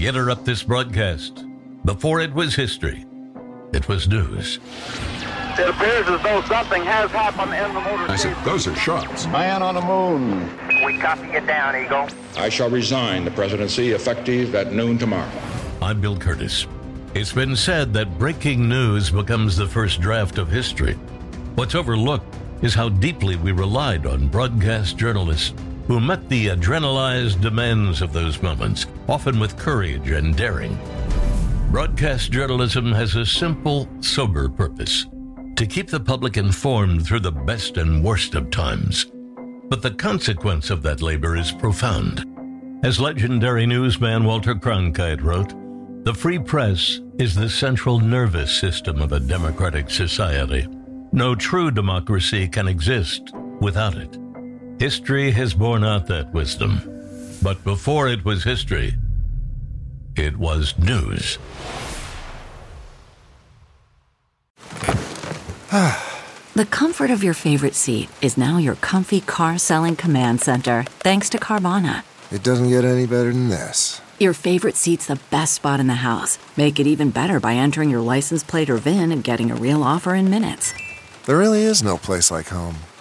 We interrupt this broadcast. Before it was history, it was news. It appears as though something has happened in the motor I said, those are shots. Man on the moon. We copy you down, Eagle. I shall resign the presidency effective at noon tomorrow. I'm Bill Kurtis. It's been said that breaking news becomes the first draft of history. What's overlooked is how deeply we relied on broadcast journalists who met the adrenalized demands of those moments, often with courage and daring. Broadcast journalism has a simple, sober purpose to keep the public informed through the best and worst of times. But the consequence of that labor is profound. As legendary newsman Walter Cronkite wrote, the free press is the central nervous system of a democratic society. No true democracy can exist without it. History has borne out that wisdom. But before it was history, it was news. The comfort of your favorite seat is now your comfy car selling command center, thanks to Carvana. It doesn't get any better than this. Your favorite seat's the best spot in the house. Make it even better by entering your license plate or VIN and getting a real offer in minutes. There really is no place like home.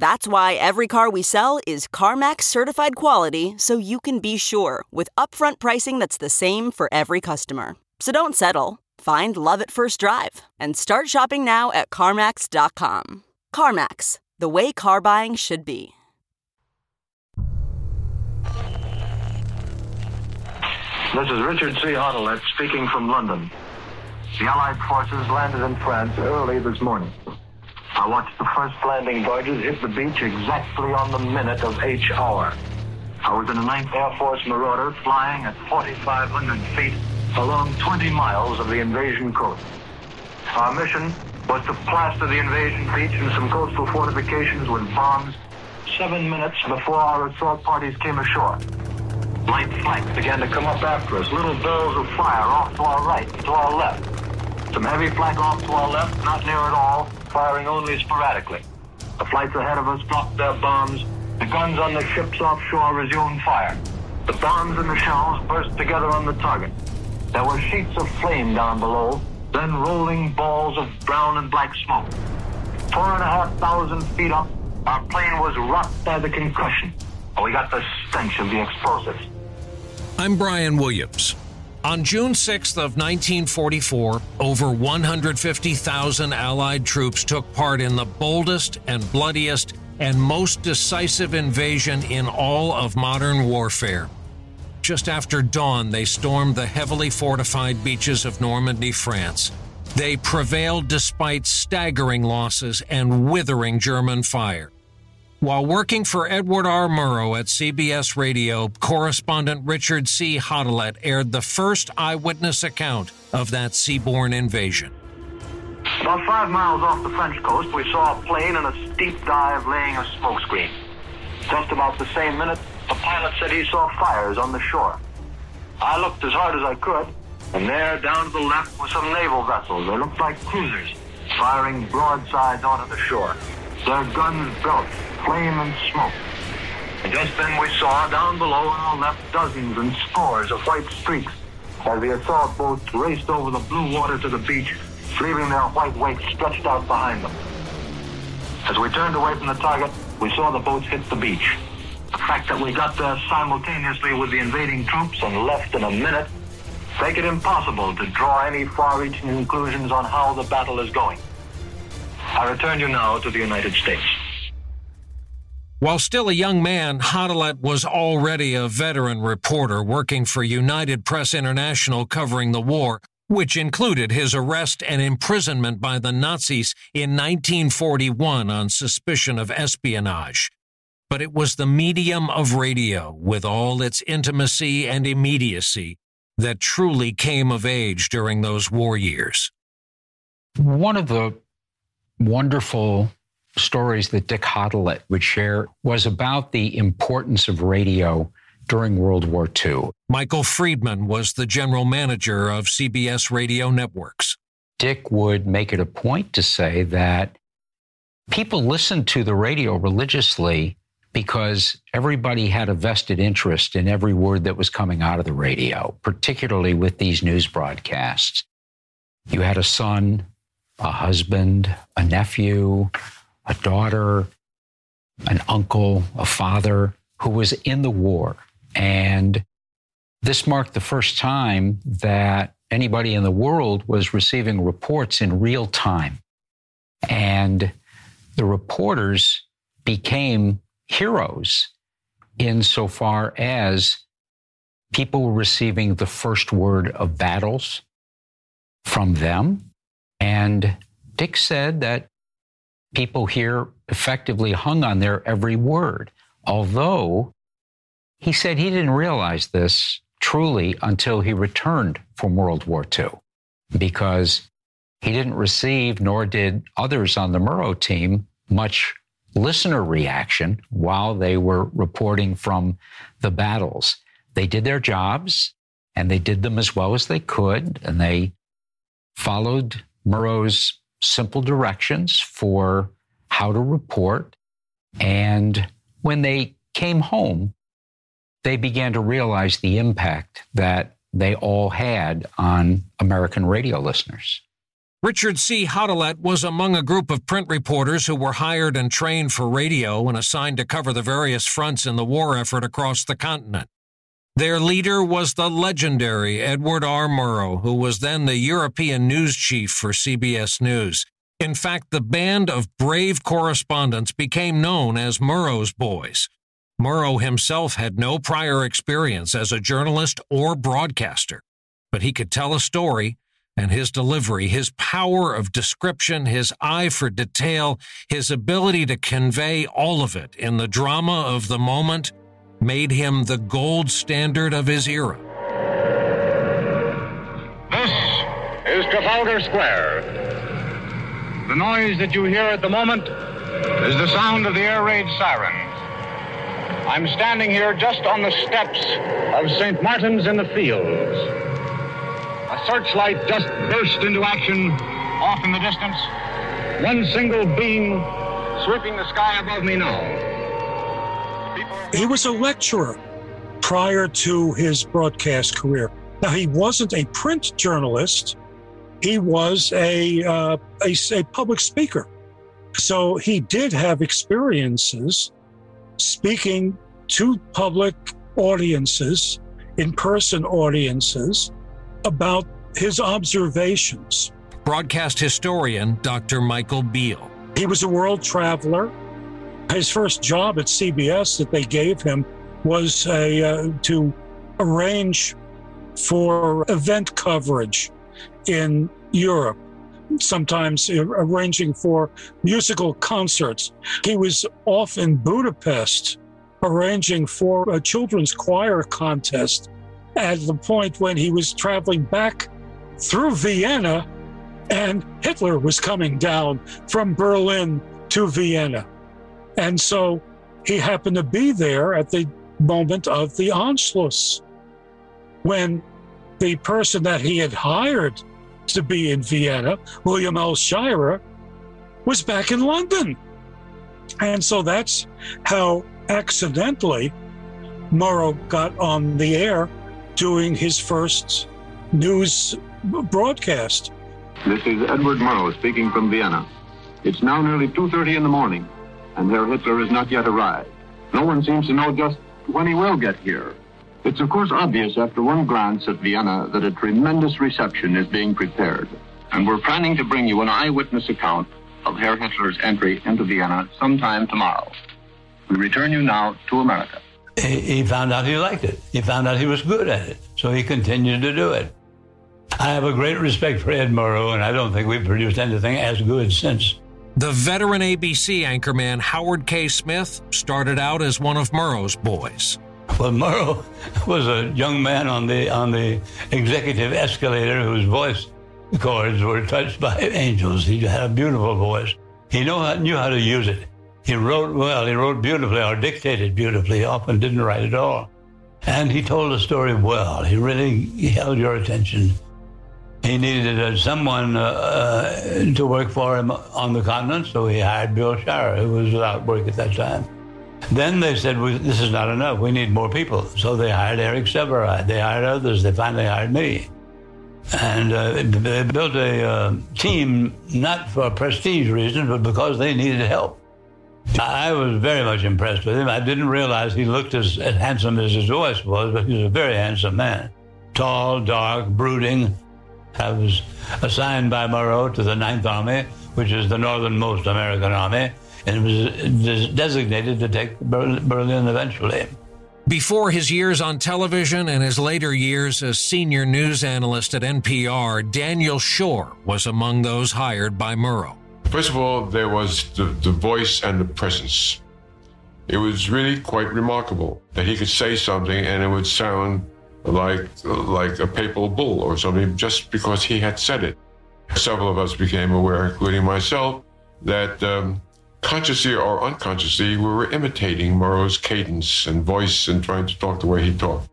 That's why every car we sell is CarMax certified quality so you can be sure with upfront pricing that's the same for every customer. So don't settle. Find love at first drive and start shopping now at CarMax.com. CarMax, the way car buying should be. This is Richard C. Hottelet speaking from London. The Allied forces landed in France early this morning. I watched the first landing barges hit the beach exactly on the minute of H hour. I was in a 9th Air Force Marauder flying at 4,500 feet along 20 miles of the invasion coast. Our mission was to plaster the invasion beach and some coastal fortifications with bombs seven minutes before our assault parties came ashore. Light flanks began to come up after us, little balls of fire off to our right, to our left. Some heavy flak off to our left, not near at all, firing only sporadically. The flights ahead of us dropped their bombs. The guns on the ships offshore resumed fire. The bombs and the shells burst together on the target. There were sheets of flame down below, then rolling balls of brown and black smoke. Four and a half thousand feet up, our plane was rocked by the concussion. And we got the stench of the explosives. I'm Brian Williams. On June 6th of 1944, over 150,000 Allied troops took part in the boldest and bloodiest and most decisive invasion in all of modern warfare. Just after dawn, they stormed the heavily fortified beaches of Normandy, France. They prevailed despite staggering losses and withering German fire. While working for Edward R. Murrow at CBS Radio, correspondent Richard C. Hottelet aired the first eyewitness account of that seaborne invasion. About five miles off the French coast, we saw a plane in a steep dive laying a smokescreen. Just about the same minute, the pilot said he saw fires on the shore. I looked as hard as I could, and there, down to the left, were some naval vessels. They looked like cruisers, firing broadsides onto the shore. Their guns belched flame and smoke. And just then we saw down below on our left dozens and scores of white streaks as the assault boats raced over the blue water to the beach, leaving their white wakes stretched out behind them. As we turned away from the target, we saw the boats hit the beach. The fact that we got there simultaneously with the invading troops and left in a minute make it impossible to draw any far-reaching conclusions on how the battle is going. I return you now to the United States. While still a young man, Hottelet was already a veteran reporter working for United Press International covering the war, which included his arrest and imprisonment by the Nazis in 1941 on suspicion of espionage. But it was the medium of radio, with all its intimacy and immediacy, that truly came of age during those war years. One of the wonderful stories that Dick Hottelet would share was about the importance of radio during World War II. Michael Freedman was the general manager of CBS Radio Networks. Dick would make it a point to say that people listened to the radio religiously because everybody had a vested interest in every word that was coming out of the radio, particularly with these news broadcasts. You had a son, a husband, a nephew, a daughter, an uncle, a father who was in the war. And this marked the first time that anybody in the world was receiving reports in real time. And the reporters became heroes insofar as people were receiving the first word of battles from them. And Dick said that people here effectively hung on their every word, although he said he didn't realize this truly until he returned from World War II, because he didn't receive, nor did others on the Murrow team, much listener reaction while they were reporting from the battles. They did their jobs and they did them as well as they could, and they followed Murrow's simple directions for how to report. And when they came home, they began to realize the impact that they all had on American radio listeners. Richard C. Hottelet was among a group of print reporters who were hired and trained for radio and assigned to cover the various fronts in the war effort across the continent. Their leader was the legendary Edward R. Murrow, who was then the European news chief for CBS News. In fact, the band of brave correspondents became known as Murrow's Boys. Murrow himself had no prior experience as a journalist or broadcaster, but he could tell a story, and his delivery, his power of description, his eye for detail, his ability to convey all of it in the drama of the moment made him the gold standard of his era. This is Trafalgar Square. The noise that you hear at the moment is the sound of the air raid sirens. I'm standing here just on the steps of St. Martin's in the Fields. A searchlight just burst into action off in the distance. One single beam sweeping the sky above me now. He was a lecturer prior to his broadcast career. Now, he wasn't a print journalist, he was a, uh, a, a public speaker. So he did have experiences speaking to public audiences, in person audiences, about his observations. Broadcast historian Dr. Michael Biel. He was a world traveler. His first job at CBS that they gave him was a, uh, to arrange for event coverage in Europe, sometimes arranging for musical concerts. He was off in Budapest arranging for a children's choir contest at the point when he was traveling back through Vienna and Hitler was coming down from Berlin to Vienna. And so he happened to be there at the moment of the Anschluss when the person that he had hired to be in Vienna, William L. Shirer, was back in London. And so that's how accidentally Murrow got on the air doing his first news broadcast. This is Edward Murrow speaking from Vienna. It's now nearly 2.30 in the morning and Herr Hitler has not yet arrived. No one seems to know just when he will get here. It's of course obvious after one glance at Vienna that a tremendous reception is being prepared. And we're planning to bring you an eyewitness account of Herr Hitler's entry into Vienna sometime tomorrow. We return you now to America. He found out he liked it. He found out he was good at it. So he continued to do it. I have a great respect for Ed Murrow, and I don't think we've produced anything as good since. The veteran ABC anchorman Howard K. Smith started out as one of Murrow's boys. Well, Murrow was a young man on the on the executive escalator whose voice cords were touched by angels. He had a beautiful voice. He knew how, knew how to use it. He wrote well. He wrote beautifully or dictated beautifully. Often didn't write at all. And he told the story well. He really held your attention. He needed uh, someone uh, uh, to work for him on the continent, so he hired Bill Shirer, who was without work at that time. Then they said, This is not enough. We need more people. So they hired Eric Sevareid. They hired others. They finally hired me. And uh, they built a uh, team not for prestige reasons, but because they needed help. I was very much impressed with him. I didn't realize he looked as, as handsome as his voice was, but he was a very handsome man. Tall, dark, brooding. I was assigned by Murrow to the Ninth Army, which is the northernmost American army and was designated to take Berlin eventually. Before his years on television and his later years as senior news analyst at NPR, Daniel Schorr was among those hired by Murrow. First of all, there was the, the voice and the presence. It was really quite remarkable that he could say something and it would sound like like a papal bull or something just because he had said it. Several of us became aware, including myself, that um, consciously or unconsciously, we were imitating Murrow's cadence and voice and trying to talk the way he talked.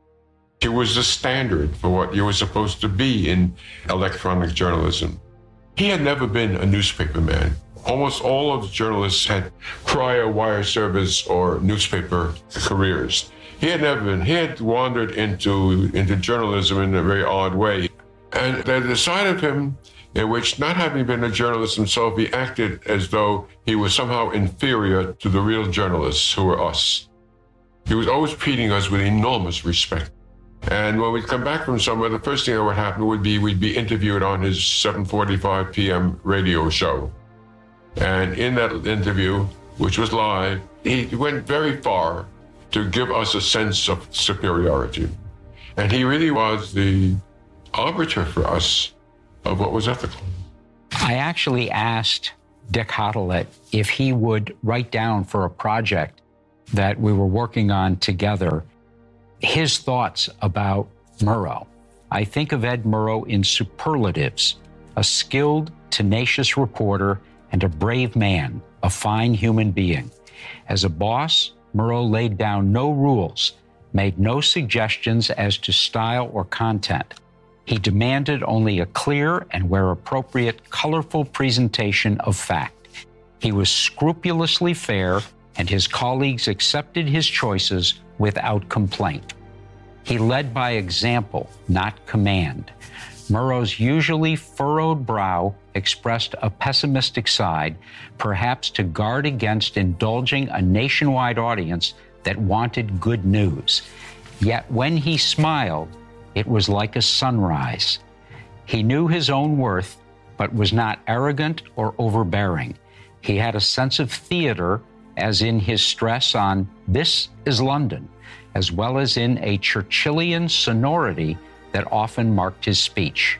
He was the standard for what you were supposed to be in electronic journalism. He had never been a newspaper man. Almost all of the journalists had prior wire service or newspaper careers. He had never been. He had wandered into into journalism in a very odd way. And the side of him in which, not having been a journalist himself, he acted as though he was somehow inferior to the real journalists who were us. He was always treating us with enormous respect. And when we'd come back from somewhere, the first thing that would happen would be we'd be interviewed on his 7:45 p.m. radio show. And in that interview, which was live, he went very far to give us a sense of superiority. And he really was the arbiter for us of what was ethical. I actually asked Dick Hottelet if he would write down for a project that we were working on together his thoughts about Murrow. I think of Ed Murrow in superlatives a skilled, tenacious reporter and a brave man, a fine human being. As a boss, Murrow laid down no rules, made no suggestions as to style or content. He demanded only a clear and, where appropriate, colorful presentation of fact. He was scrupulously fair, and his colleagues accepted his choices without complaint. He led by example, not command. Murrow's usually furrowed brow expressed a pessimistic side, perhaps to guard against indulging a nationwide audience that wanted good news. Yet when he smiled, it was like a sunrise. He knew his own worth, but was not arrogant or overbearing. He had a sense of theater, as in his stress on this is London, as well as in a Churchillian sonority that often marked his speech.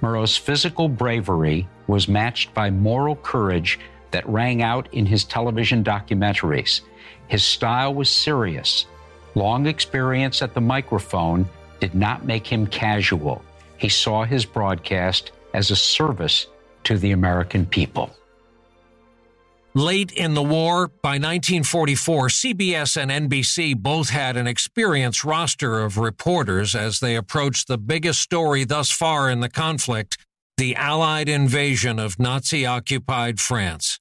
Murrow's physical bravery was matched by moral courage that rang out in his television documentaries. His style was serious. Long experience at the microphone did not make him casual. He saw his broadcast as a service to the American people. Late in the war, by 1944, CBS and NBC both had an experienced roster of reporters as they approached the biggest story thus far in the conflict the Allied invasion of Nazi occupied France.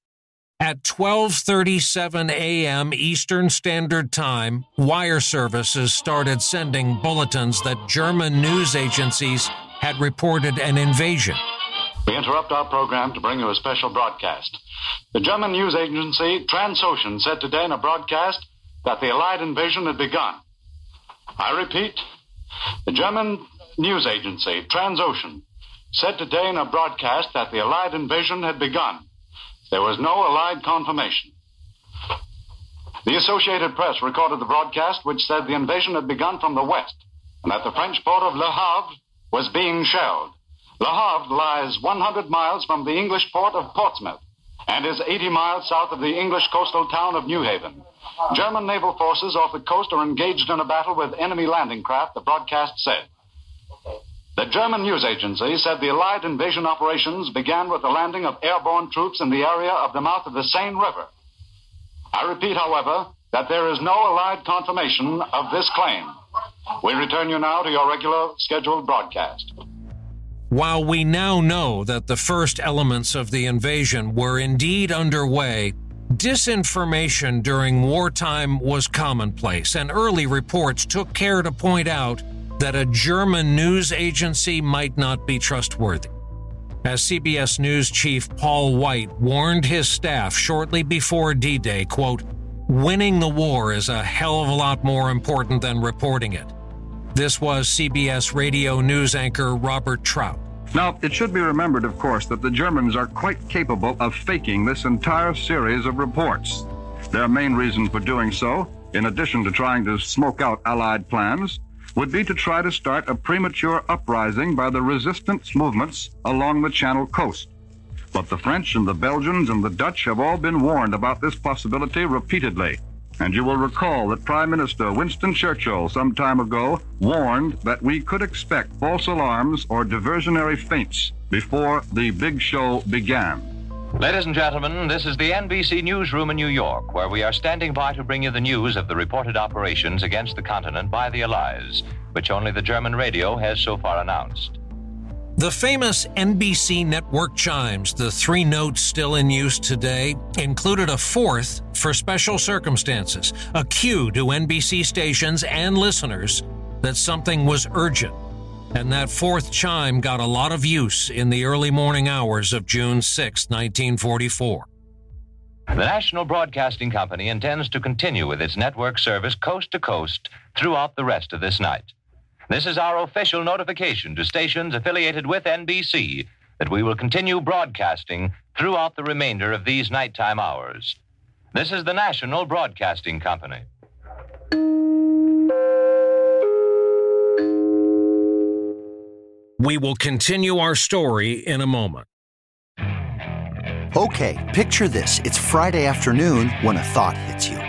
At 12:37 a.m. Eastern Standard Time, wire services started sending bulletins that German news agencies had reported an invasion. We interrupt our program to bring you a special broadcast. The German news agency Transocean said today in a broadcast that the Allied invasion had begun. I repeat, the German news agency, Transocean, said today in a broadcast that the Allied invasion had begun. There was no Allied confirmation. The Associated Press recorded the broadcast which said the invasion had begun from the west and that the French port of Le Havre was being shelled. Le Havre lies 100 miles from the English port of Portsmouth and is 80 miles south of the English coastal town of Newhaven. German naval forces off the coast are engaged in a battle with enemy landing craft, the broadcast said. The German news agency said the Allied invasion operations began with the landing of airborne troops in the area of the mouth of the Seine River. I repeat, however, that there is no Allied confirmation of this claim. We return you now to your regular scheduled broadcast. While we now know that the first elements of the invasion were indeed underway, disinformation during wartime was commonplace, and early reports took care to point out that a German news agency might not be trustworthy. As CBS News chief Paul White warned his staff shortly before D Day, quote, winning the war is a hell of a lot more important than reporting it. This was CBS radio news anchor Robert Trout. Now, it should be remembered, of course, that the Germans are quite capable of faking this entire series of reports. Their main reason for doing so, in addition to trying to smoke out Allied plans, would be to try to start a premature uprising by the resistance movements along the Channel coast. But the French and the Belgians and the Dutch have all been warned about this possibility repeatedly. And you will recall that Prime Minister Winston Churchill some time ago warned that we could expect false alarms or diversionary feints before the big show began. Ladies and gentlemen, this is the NBC Newsroom in New York, where we are standing by to bring you the news of the reported operations against the continent by the Allies, which only the German radio has so far announced. The famous NBC network chimes, the three notes still in use today, included a fourth for special circumstances, a cue to NBC stations and listeners that something was urgent. And that fourth chime got a lot of use in the early morning hours of June 6, 1944. The National Broadcasting Company intends to continue with its network service coast to coast throughout the rest of this night. This is our official notification to stations affiliated with NBC that we will continue broadcasting throughout the remainder of these nighttime hours. This is the National Broadcasting Company. We will continue our story in a moment. Okay, picture this. It's Friday afternoon when a thought hits you.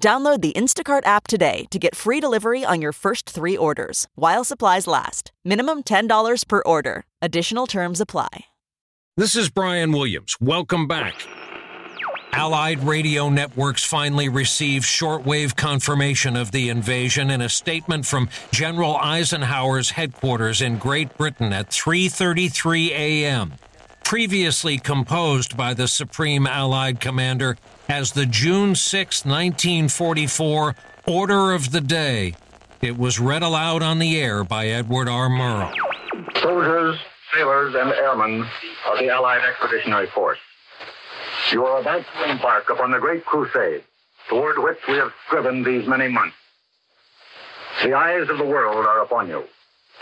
Download the Instacart app today to get free delivery on your first three orders while supplies last. Minimum $10 per order. Additional terms apply. This is Brian Williams. Welcome back. Allied radio networks finally received shortwave confirmation of the invasion in a statement from General Eisenhower's headquarters in Great Britain at 3:33 a.m. Previously composed by the Supreme Allied Commander as the June 6, 1944 Order of the Day. It was read aloud on the air by Edward R. Murrow. Soldiers, sailors, and airmen of the Allied Expeditionary Force. You are about to embark upon the great crusade toward which we have striven these many months. The eyes of the world are upon you.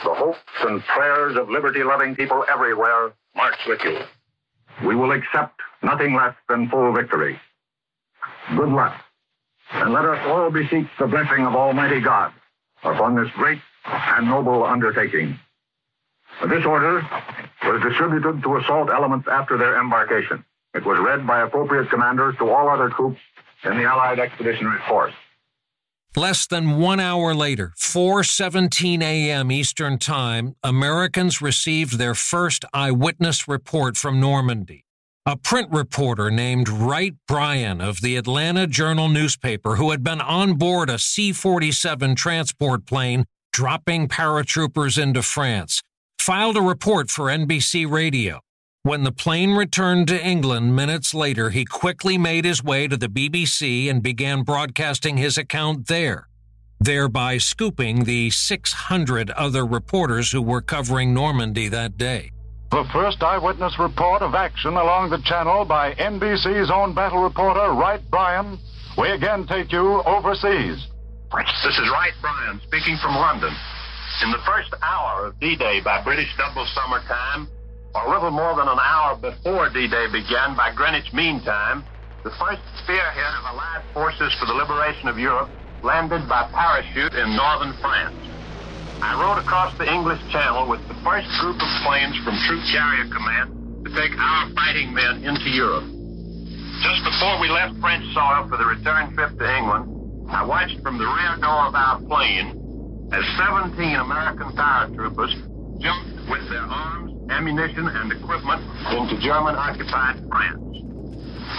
The hopes and prayers of liberty loving people everywhere march with you. We will accept nothing less than full victory. Good luck. And let us all beseech the blessing of Almighty God upon this great and noble undertaking. This order was distributed to assault elements after their embarkation. It was read by appropriate commanders to all other troops in the Allied Expeditionary Force. Less than one hour later, 4:17 a.m. Eastern Time, Americans received their first eyewitness report from Normandy. A print reporter named Wright Bryan of the Atlanta Journal newspaper, who had been on board a C 47 transport plane dropping paratroopers into France, filed a report for NBC Radio. When the plane returned to England minutes later, he quickly made his way to the BBC and began broadcasting his account there, thereby scooping the 600 other reporters who were covering Normandy that day. The first eyewitness report of action along the channel by NBC's own battle reporter, Wright Bryan. We again take you overseas. This is Wright Bryan speaking from London. In the first hour of D-Day by British double summer time, or a little more than an hour before D-Day began by Greenwich Mean Time, the first spearhead of Allied forces for the liberation of Europe landed by parachute in northern France. I rode across the English Channel with the first group of planes from Troop Carrier Command to take our fighting men into Europe. Just before we left French soil for the return trip to England, I watched from the rear door of our plane as 17 American paratroopers jumped with their arms, ammunition, and equipment into German-occupied France.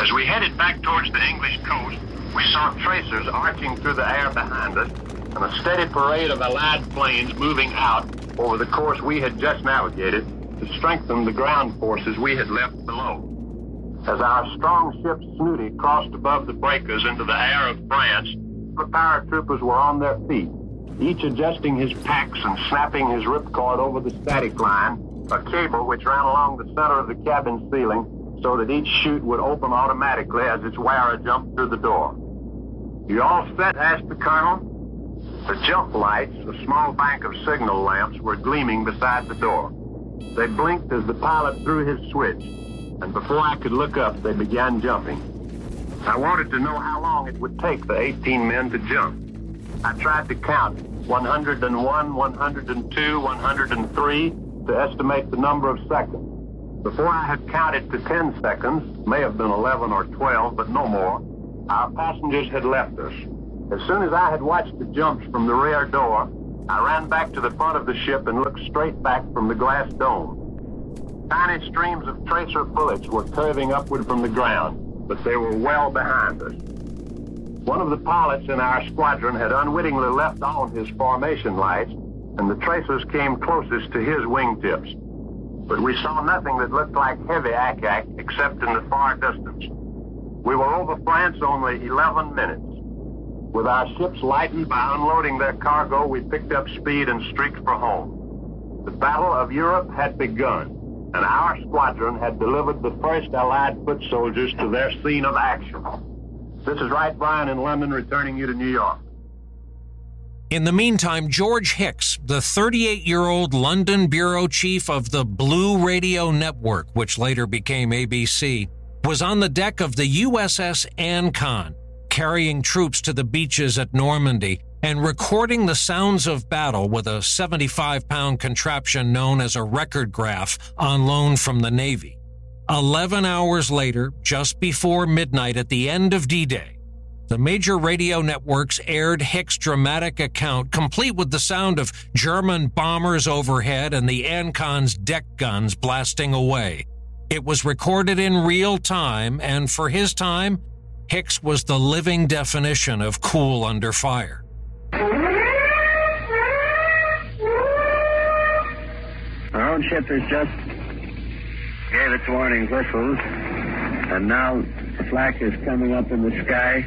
As we headed back towards the English coast, we saw tracers arching through the air behind us and a steady parade of Allied planes moving out over the course we had just navigated to strengthen the ground forces we had left below. As our strong ship Snooty crossed above the breakers into the air of France, the paratroopers were on their feet, each adjusting his packs and snapping his ripcord over the static line, a cable which ran along the center of the cabin ceiling so that each chute would open automatically as its wearer jumped through the door. You all set? asked the colonel. The jump lights, a small bank of signal lamps, were gleaming beside the door. They blinked as the pilot threw his switch, and before I could look up, they began jumping. I wanted to know how long it would take the 18 men to jump. I tried to count 101, 102, 103 to estimate the number of seconds. Before I had counted to 10 seconds, may have been 11 or 12, but no more, our passengers had left us. As soon as I had watched the jumps from the rear door, I ran back to the front of the ship and looked straight back from the glass dome. Tiny streams of tracer bullets were curving upward from the ground, but they were well behind us. One of the pilots in our squadron had unwittingly left on his formation lights, and the tracers came closest to his wingtips. But we saw nothing that looked like heavy ack-ack except in the far distance. We were over France only 11 minutes. With our ships lightened by unloading their cargo, we picked up speed and streaked for home. The Battle of Europe had begun, and our squadron had delivered the first Allied foot soldiers to their scene of action. This is Wright Bryan in London, returning you to New York. In the meantime, George Hicks, the 38 year old London bureau chief of the Blue Radio Network, which later became ABC, was on the deck of the USS Ancon, carrying troops to the beaches at Normandy and recording the sounds of battle with a 75 pound contraption known as a recordgraph on loan from the Navy. 11 hours later, just before midnight at the end of D Day, the major radio networks aired Hicks' dramatic account, complete with the sound of German bombers overhead and the Ancon's deck guns blasting away. It was recorded in real time, and for his time, Hicks was the living definition of cool under fire. Our own ship has just gave its warning whistles, and now flak is coming up in the sky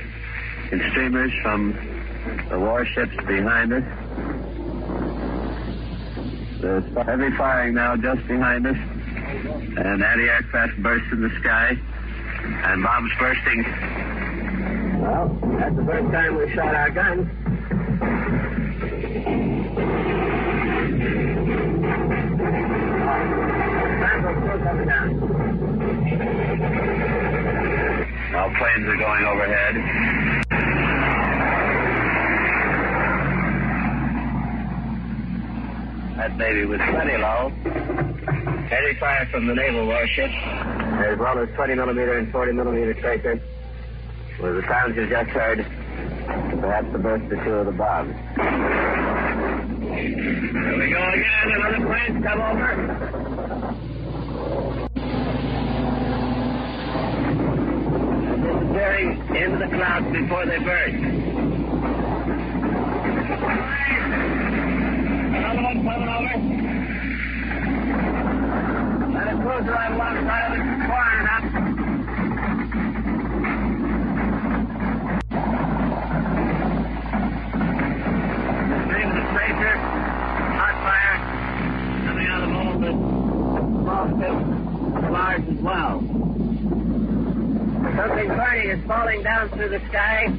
in streamers from the warships behind us. There's heavy firing now just behind us, and anti-aircraft bursts in the sky, and bombs bursting. Well, that's the first time we shot our guns. Now planes are going overhead. that baby was plenty low. Heavy fire from the naval warships, as well as 20 millimeter and 40 millimeter tracer. Was the sounds you just heard. Perhaps the burst or two of the bombs. Here we go again. Another plane come over. Disappearing into the clouds before they burst. Another one coming over. And a cruiser right alongside of it, the sky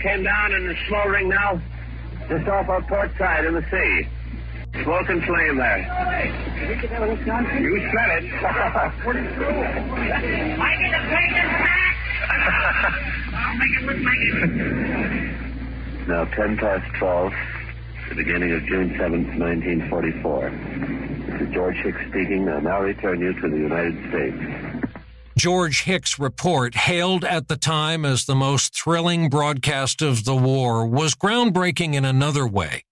came down and is smoldering now just off our port side in the sea. Smoke and flame there. You said it. I get a bacon back. I'll make it look like it. Now 10 past 12, the beginning of June 7th, 1944. This is George Hicks speaking. I now return you to the United States. George Hicks' report, hailed at the time as the most thrilling broadcast of the war, was groundbreaking in another way.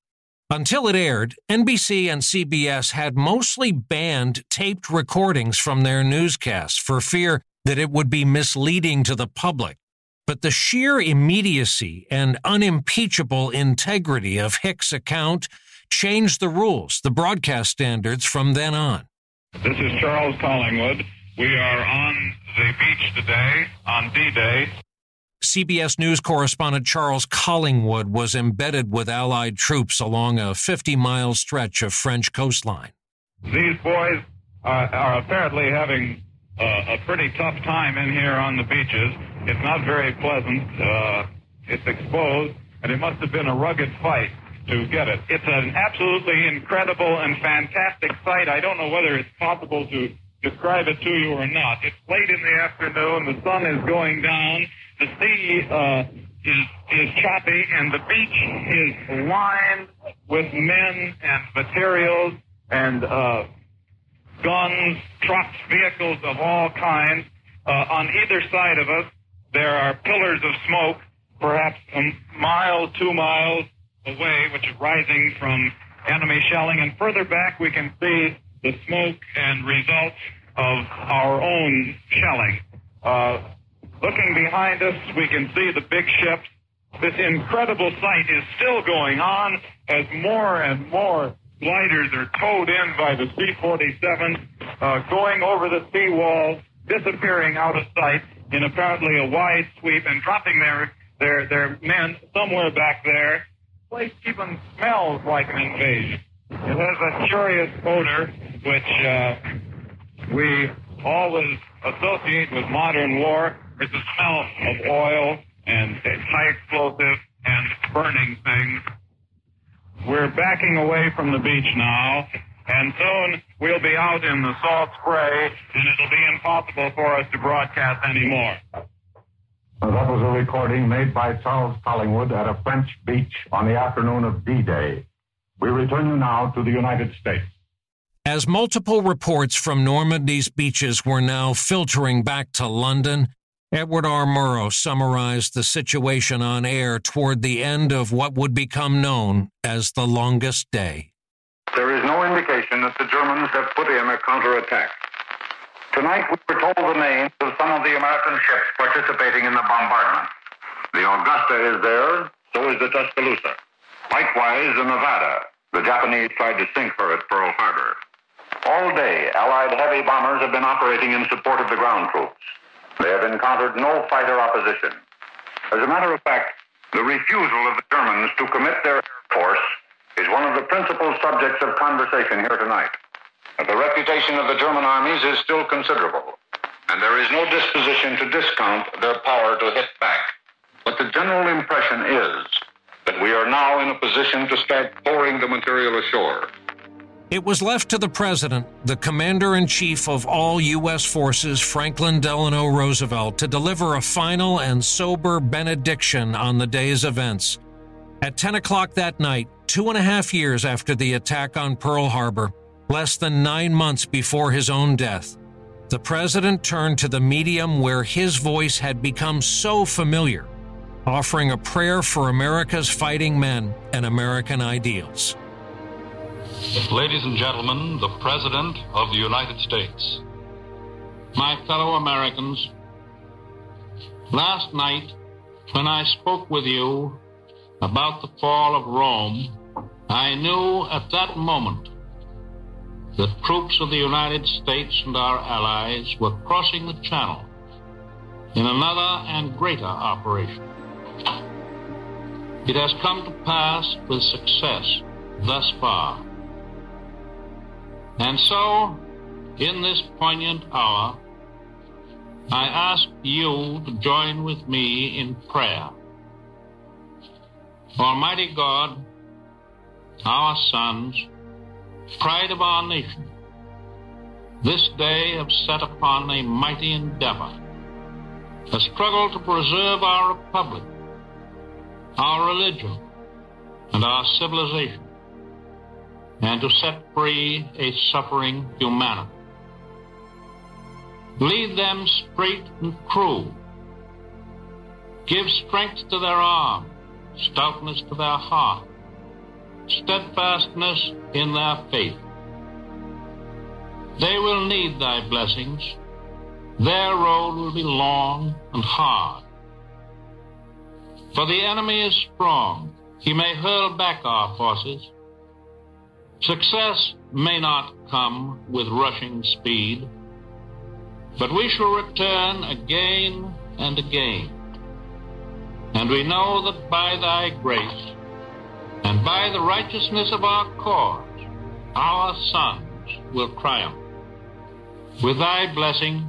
Until it aired, NBC and CBS had mostly banned taped recordings from their newscasts for fear that it would be misleading to the public. But the sheer immediacy and unimpeachable integrity of Hicks' account changed the rules, the broadcast standards from then on. This is Charles Collingwood. We are on the beach today on D Day. CBS News correspondent Charles Collingwood was embedded with Allied troops along a 50 mile stretch of French coastline. These boys are, are apparently having uh, a pretty tough time in here on the beaches. It's not very pleasant. Uh, it's exposed, and it must have been a rugged fight to get it. It's an absolutely incredible and fantastic sight. I don't know whether it's possible to describe it to you or not. It's late in the afternoon. The sun is going down. The sea uh, is is choppy, and the beach is lined with men and materials and uh, guns, trucks, vehicles of all kinds. Uh, on either side of us, there are pillars of smoke, perhaps a mile, two miles away, which is rising from enemy shelling. And further back, we can see the smoke and results of our own shelling. Uh, looking behind us, we can see the big ships. This incredible sight is still going on as more and more gliders are towed in by the C-47, uh, going over the seawall, disappearing out of sight in apparently a wide sweep and dropping their their their men somewhere back there. The place even smells like an invasion. It has a curious odor which uh, we always associate with modern war. is the smell of oil and high explosive and burning things. We're backing away from the beach now, and soon we'll be out in the salt spray, and it'll be impossible for us to broadcast anymore. That was a recording made by Charles Collingwood at a French beach on the afternoon of D-Day. We return you now to the United States. As multiple reports from Normandy's beaches were now filtering back to London, Edward R. Murrow summarized the situation on air toward the end of what would become known as the longest day. There is no indication that the Germans have put in a counterattack. Tonight we were told the names of some of the American ships participating in the bombardment. The Augusta is there, so is the Tuscaloosa. Likewise, the Nevada. The Japanese tried to sink her at Pearl Harbor. All day, Allied heavy bombers have been operating in support of the ground troops. They have encountered no fighter opposition. As a matter of fact, the refusal of the Germans to commit their air force is one of the principal subjects of conversation here tonight. The reputation of the German armies is still considerable, and there is no disposition to discount their power to hit back. But the general impression is that we are now in a position to start pouring the material ashore. It was left to the President, the Commander in Chief of all U.S. forces, Franklin Delano Roosevelt, to deliver a final and sober benediction on the day's events. At 10 o'clock that night, two and a half years after the attack on Pearl Harbor, less than nine months before his own death, the President turned to the medium where his voice had become so familiar, offering a prayer for America's fighting men and American ideals. Ladies and gentlemen, the President of the United States. My fellow Americans, last night when I spoke with you about the fall of Rome, I knew at that moment that troops of the United States and our allies were crossing the Channel in another and greater operation. It has come to pass with success thus far. And so, in this poignant hour, I ask you to join with me in prayer. Almighty God, our sons, pride of our nation, this day have set upon a mighty endeavor, a struggle to preserve our republic, our religion, and our civilization and to set free a suffering humanity. Lead them straight and true. Give strength to their arm, stoutness to their heart, steadfastness in their faith. They will need thy blessings. Their road will be long and hard. For the enemy is strong. He may hurl back our forces Success may not come with rushing speed, but we shall return again and again. And we know that by thy grace and by the righteousness of our cause, our sons will triumph. With thy blessing,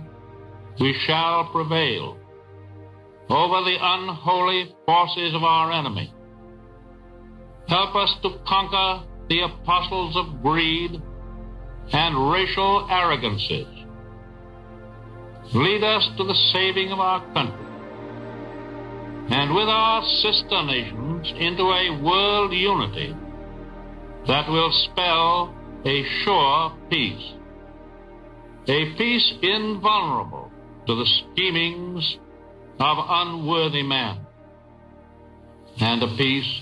we shall prevail over the unholy forces of our enemy. Help us to conquer the apostles of greed and racial arrogances. Lead us to the saving of our country and with our sister nations into a world unity that will spell a sure peace. A peace invulnerable to the schemings of unworthy men. And a peace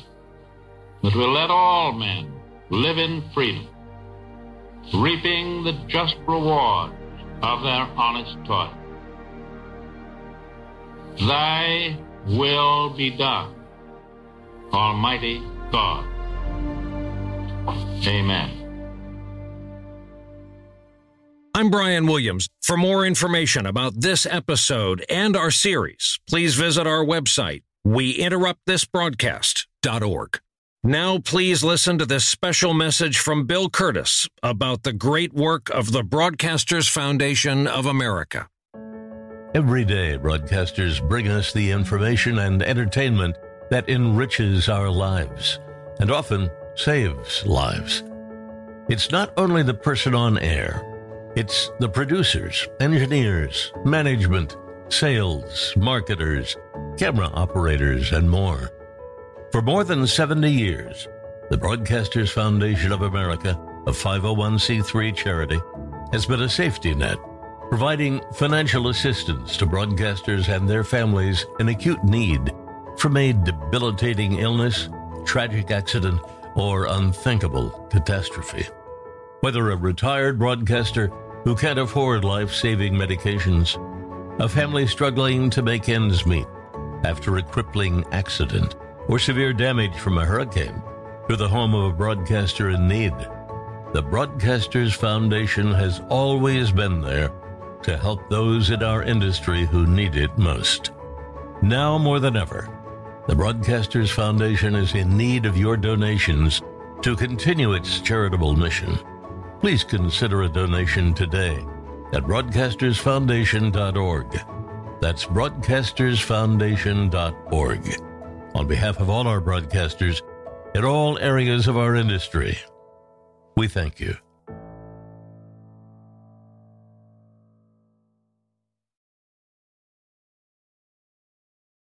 that will let all men live in freedom, reaping the just reward of their honest toil. Thy will be done, Almighty God. Amen. I'm Brian Williams. For more information about this episode and our series, please visit our website, weinterruptthisbroadcast.org. Now, please listen to this special message from Bill Kurtis about the great work of the Broadcasters Foundation of America. Every day, broadcasters bring us the information and entertainment that enriches our lives and often saves lives. It's not only the person on air, it's the producers, engineers, management, sales, marketers, camera operators, and more. For more than 70 years, the Broadcasters Foundation of America, a 501c3 charity, has been a safety net, providing financial assistance to broadcasters and their families in acute need from a debilitating illness, tragic accident, or unthinkable catastrophe. Whether a retired broadcaster who can't afford life saving medications, a family struggling to make ends meet after a crippling accident, or severe damage from a hurricane to the home of a broadcaster in need. The Broadcasters Foundation has always been there to help those in our industry who need it most. Now more than ever, the Broadcasters Foundation is in need of your donations To continue its charitable mission, please consider a donation today at broadcastersfoundation.org. That's broadcastersfoundation.org. On behalf of all our broadcasters in all areas of our industry, we thank you.